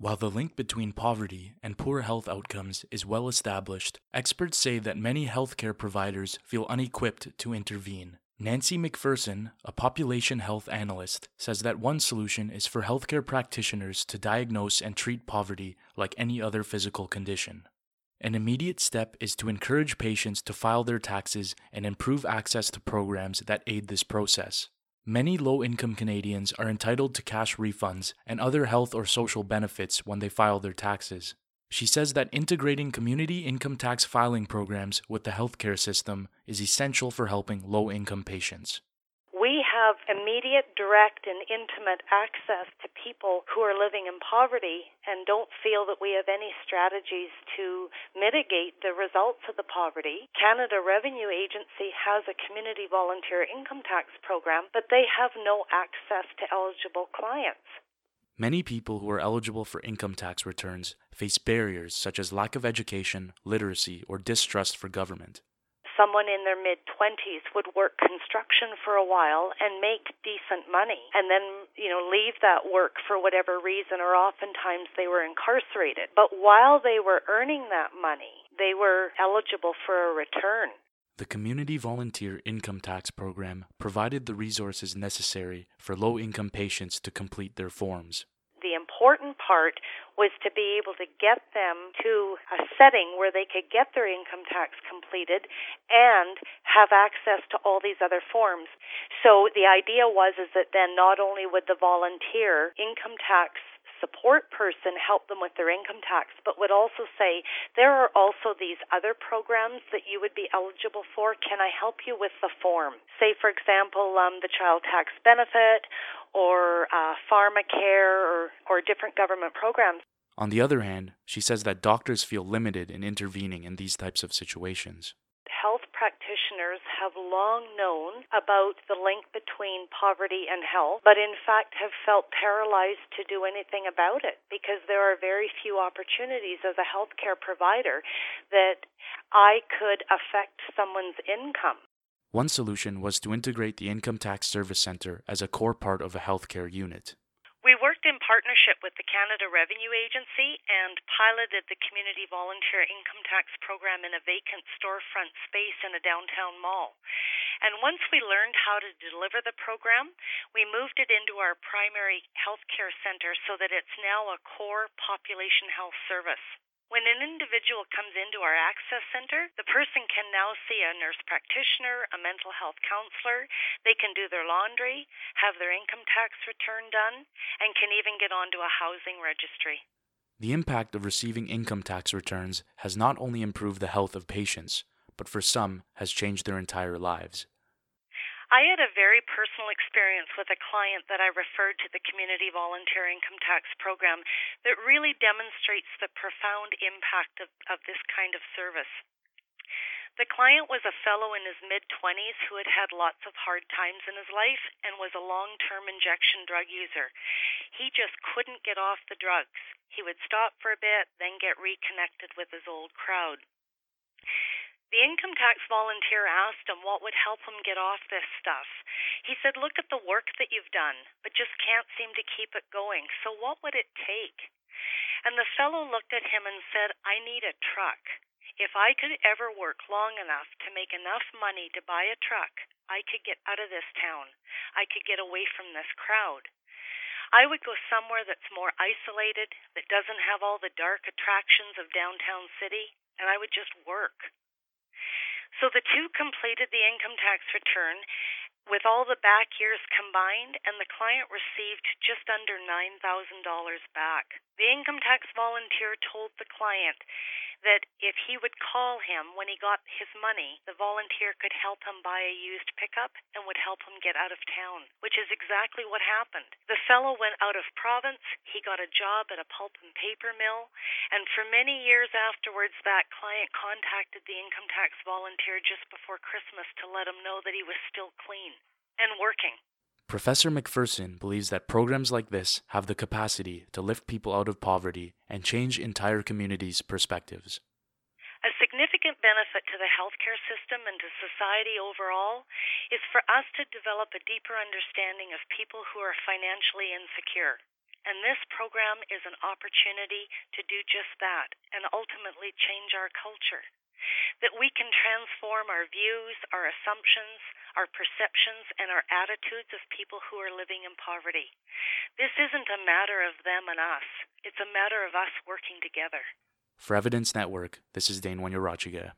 While the link between poverty and poor health outcomes is well established, experts say that many healthcare providers feel unequipped to intervene. Nancy McPherson, a population health analyst, says that one solution is for healthcare practitioners to diagnose and treat poverty like any other physical condition. An immediate step is to encourage patients to file their taxes and improve access to programs that aid this process. Many low income Canadians are entitled to cash refunds and other health or social benefits when they file their taxes. She says that integrating community income tax filing programs with the healthcare system is essential for helping low income patients have immediate, direct, and intimate access to people who are living in poverty and don't feel that we have any strategies to mitigate the results of the poverty. Canada Revenue Agency has a community volunteer income tax program, but they have no access to eligible clients. Many people who are eligible for income tax returns face barriers such as lack of education, literacy, or distrust for government someone in their mid 20s would work construction for a while and make decent money and then, you know, leave that work for whatever reason or oftentimes they were incarcerated. But while they were earning that money, they were eligible for a return. The Community Volunteer Income Tax Program provided the resources necessary for low income patients to complete their forms part was to be able to get them to a setting where they could get their income tax completed and have access to all these other forms. So the idea was is that then not only would the volunteer income tax support person help them with their income tax, but would also say, there are also these other programs that you would be eligible for. Can I help you with the form? Say, for example, um, the child tax benefit or uh, pharmacare or, or different government programs. On the other hand, she says that doctors feel limited in intervening in these types of situations. Practitioners have long known about the link between poverty and health, but in fact have felt paralyzed to do anything about it because there are very few opportunities as a healthcare provider that I could affect someone's income. One solution was to integrate the Income Tax Service Center as a core part of a healthcare unit. We worked in partnership with the Canada Revenue Agency and piloted the Community Volunteer Income Tax Program in a vacant storefront space in a downtown mall. And once we learned how to deliver the program, we moved it into our primary healthcare center so that it's now a core population health service. When an individual comes into our Access Center, the person can now see a nurse practitioner, a mental health counselor. They can do their laundry, have their income tax return done, and can even get onto a housing registry. The impact of receiving income tax returns has not only improved the health of patients, but for some has changed their entire lives. I had a very personal experience with a client that I referred to the Community Volunteer Income Tax Program that really demonstrates the profound impact of, of this kind of service. The client was a fellow in his mid 20s who had had lots of hard times in his life and was a long term injection drug user. He just couldn't get off the drugs. He would stop for a bit, then get reconnected with his old crowd. The income tax volunteer asked him what would help him get off this stuff. He said, Look at the work that you've done, but just can't seem to keep it going. So what would it take? And the fellow looked at him and said, I need a truck. If I could ever work long enough to make enough money to buy a truck, I could get out of this town. I could get away from this crowd. I would go somewhere that's more isolated, that doesn't have all the dark attractions of downtown city, and I would just work. So the two completed the income tax return with all the back years combined, and the client received just under $9,000 back. The income tax volunteer told the client that if he would call him when he got his money, the volunteer could help him buy a used pickup and would help him get out of town, which is exactly what happened. The fellow went out of province, he got a job at a pulp and paper mill, and for many years afterwards, that client contacted the income tax volunteer just before Christmas to let him know that he was still clean and working. Professor McPherson believes that programs like this have the capacity to lift people out of poverty and change entire communities' perspectives. A significant benefit to the healthcare system and to society overall is for us to develop a deeper understanding of people who are financially insecure. And this program is an opportunity to do just that and ultimately change our culture. That we can transform our views, our assumptions, our perceptions, and our attitudes of people who are living in poverty. This isn't a matter of them and us, it's a matter of us working together. For Evidence Network, this is Dane Wanniarachige.